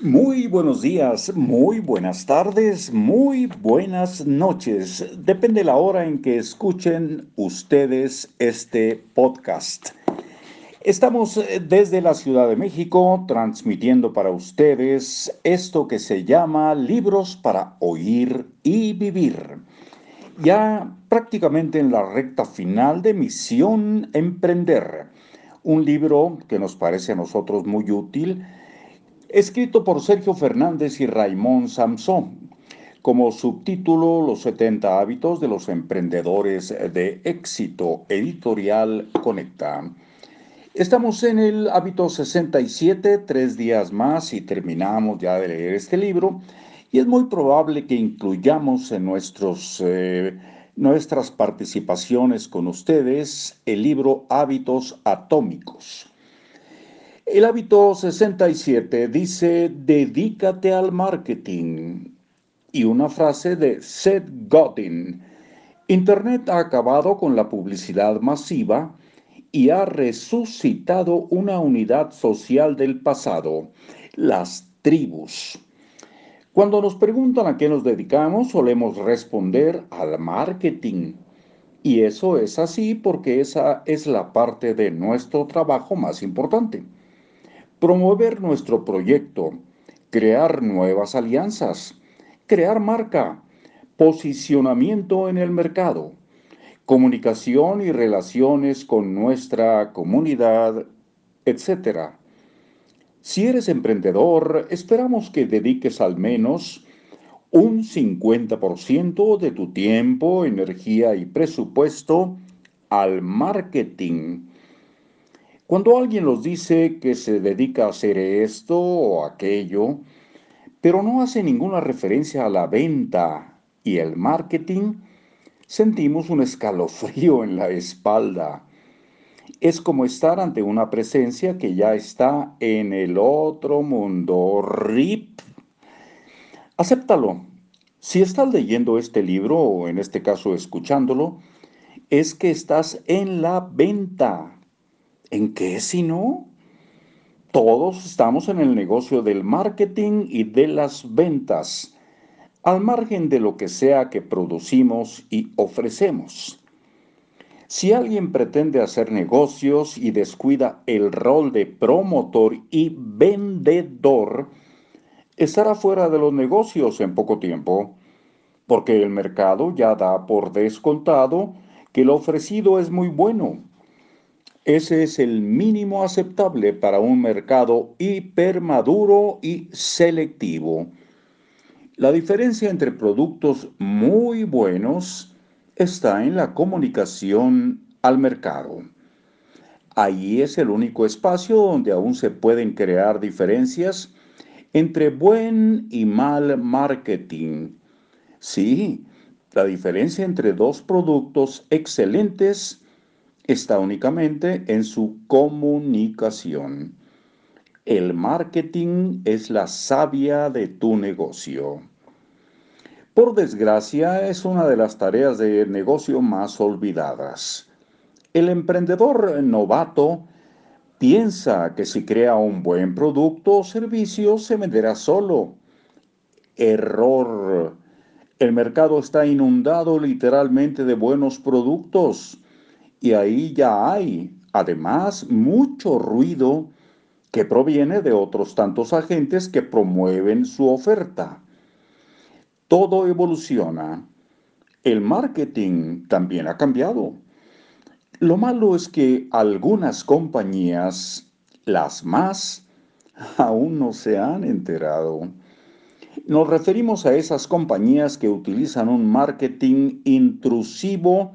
Muy buenos días, muy buenas tardes, muy buenas noches. Depende la hora en que escuchen ustedes este podcast. Estamos eh, desde la Ciudad de México transmitiendo para ustedes esto que se llama Libros para Oír y Vivir. Ya prácticamente en la recta final de Misión Emprender, un libro que nos parece a nosotros muy útil escrito por Sergio Fernández y Raymond Samson, como subtítulo Los 70 hábitos de los emprendedores de éxito, editorial Conecta. Estamos en el hábito 67, tres días más y terminamos ya de leer este libro y es muy probable que incluyamos en nuestros, eh, nuestras participaciones con ustedes el libro Hábitos Atómicos. El hábito 67 dice, dedícate al marketing. Y una frase de Seth Godin, Internet ha acabado con la publicidad masiva y ha resucitado una unidad social del pasado, las tribus. Cuando nos preguntan a qué nos dedicamos, solemos responder al marketing. Y eso es así porque esa es la parte de nuestro trabajo más importante promover nuestro proyecto, crear nuevas alianzas, crear marca, posicionamiento en el mercado, comunicación y relaciones con nuestra comunidad, etc. Si eres emprendedor, esperamos que dediques al menos un 50% de tu tiempo, energía y presupuesto al marketing cuando alguien nos dice que se dedica a hacer esto o aquello, pero no hace ninguna referencia a la venta y el marketing, sentimos un escalofrío en la espalda. Es como estar ante una presencia que ya está en el otro mundo. RIP. Acéptalo. Si estás leyendo este libro, o en este caso escuchándolo, es que estás en la venta. ¿En qué si no? Todos estamos en el negocio del marketing y de las ventas, al margen de lo que sea que producimos y ofrecemos. Si alguien pretende hacer negocios y descuida el rol de promotor y vendedor, estará fuera de los negocios en poco tiempo, porque el mercado ya da por descontado que lo ofrecido es muy bueno ese es el mínimo aceptable para un mercado hipermaduro y selectivo. La diferencia entre productos muy buenos está en la comunicación al mercado. Ahí es el único espacio donde aún se pueden crear diferencias entre buen y mal marketing. Sí, la diferencia entre dos productos excelentes está únicamente en su comunicación. El marketing es la savia de tu negocio. Por desgracia, es una de las tareas de negocio más olvidadas. El emprendedor novato piensa que si crea un buen producto o servicio se venderá solo. Error. El mercado está inundado literalmente de buenos productos y ahí ya hay, además, mucho ruido que proviene de otros tantos agentes que promueven su oferta. Todo evoluciona. El marketing también ha cambiado. Lo malo es que algunas compañías, las más, aún no se han enterado. Nos referimos a esas compañías que utilizan un marketing intrusivo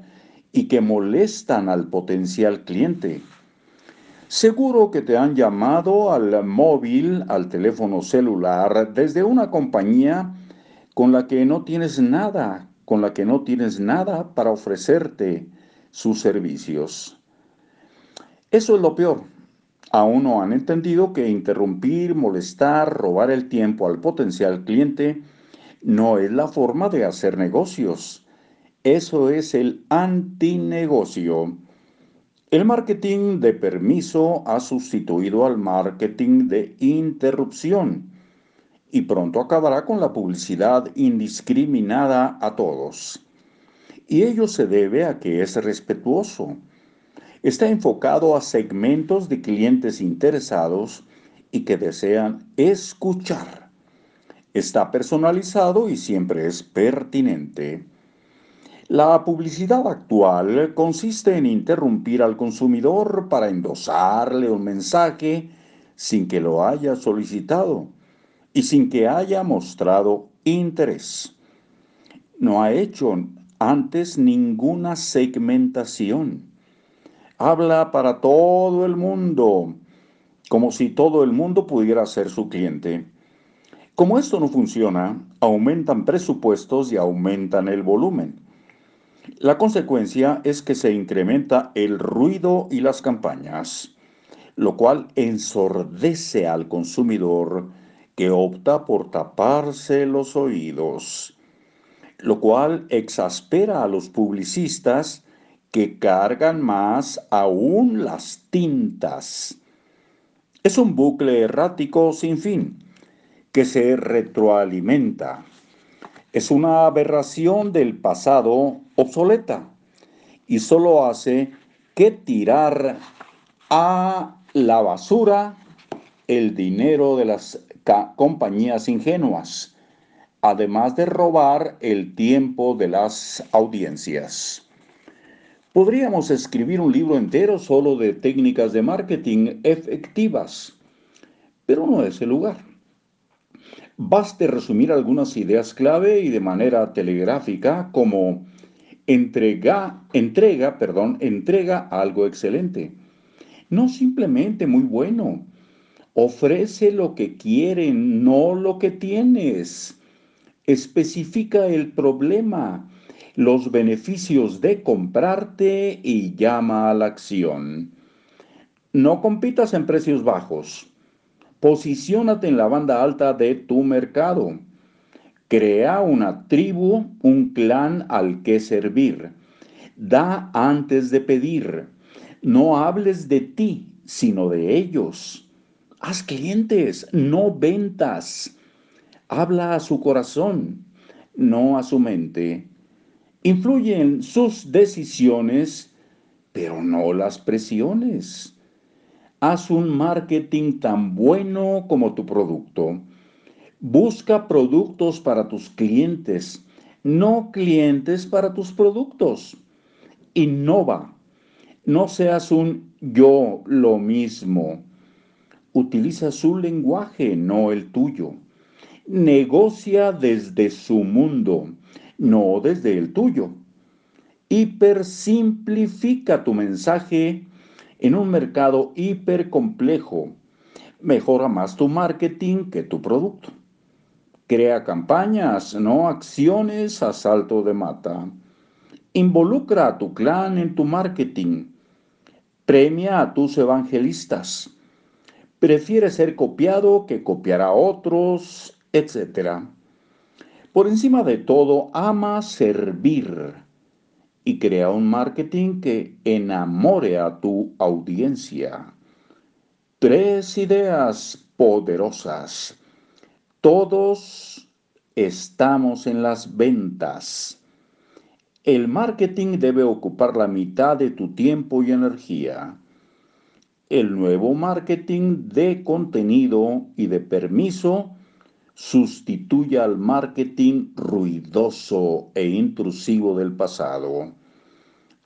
y que molestan al potencial cliente. Seguro que te han llamado al móvil, al teléfono celular, desde una compañía con la que no tienes nada, con la que no tienes nada para ofrecerte sus servicios. Eso es lo peor. Aún no han entendido que interrumpir, molestar, robar el tiempo al potencial cliente no es la forma de hacer negocios. Eso es el antinegocio. El marketing de permiso ha sustituido al marketing de interrupción. y pronto acabará con la publicidad indiscriminada a todos. Y ello se debe a que es respetuoso. Está enfocado a segmentos de clientes interesados y que desean escuchar. Está personalizado y siempre es pertinente. La publicidad actual consiste en interrumpir al consumidor para endosarle un mensaje sin que lo haya solicitado y sin que haya mostrado interés. No ha hecho antes ninguna segmentación. Habla para todo el mundo, como si todo el mundo pudiera ser su cliente. Como esto no funciona, aumentan presupuestos y aumentan el volumen. La consecuencia es que se incrementa el ruido y las campañas, lo cual ensordece al consumidor que opta por taparse los oídos, lo cual exaspera a los publicistas que cargan más aún las tintas. Es un bucle errático sin fin que se retroalimenta. Es una aberración del pasado obsoleta y solo hace que tirar a la basura el dinero de las compañías ingenuas, además de robar el tiempo de las audiencias. Podríamos escribir un libro entero solo de técnicas de marketing efectivas, pero no es el lugar. Baste resumir algunas ideas clave y de manera telegráfica como entrega, entrega, perdón, entrega algo excelente. No simplemente muy bueno, Ofrece lo que quieren, no lo que tienes. Especifica el problema, los beneficios de comprarte y llama a la acción. No compitas en precios bajos. Posiciónate en la banda alta de tu mercado. Crea una tribu, un clan al que servir. Da antes de pedir. No hables de ti, sino de ellos. Haz clientes, no ventas. Habla a su corazón, no a su mente. Influye en sus decisiones, pero no las presiones. Haz un marketing tan bueno como tu producto. Busca productos para tus clientes, no clientes para tus productos. Innova. No seas un yo lo mismo utiliza su lenguaje, no el tuyo. Negocia desde su mundo, no desde el tuyo. Hipersimplifica tu mensaje en un mercado hipercomplejo. Mejora más tu marketing que tu producto. Crea campañas, no acciones a salto de mata. Involucra a tu clan en tu marketing. Premia a tus evangelistas prefiere ser copiado que copiar a otros, etc. Por encima de todo, ama servir y crea un marketing que enamore a tu audiencia. Tres ideas poderosas. Todos estamos en las ventas. El marketing debe ocupar la mitad de tu tiempo y energía el nuevo marketing de contenido y de permiso sustituye al marketing ruidoso e intrusivo del pasado.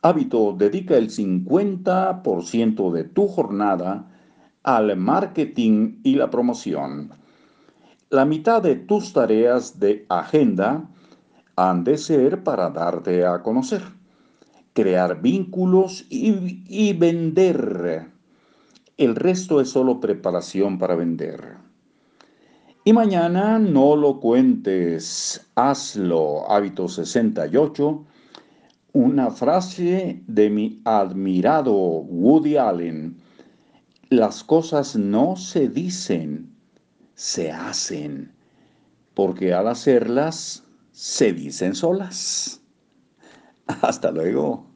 Hábito dedica el 50% de tu jornada al marketing y la promoción. La mitad de tus tareas de agenda han de ser para darte a conocer, crear vínculos y, y vender el resto es solo preparación para vender. Y mañana no lo cuentes, hazlo. Hábito 68. Una frase de mi admirado Woody Allen. Las cosas no se dicen, se hacen, porque al hacerlas se dicen solas. Hasta luego.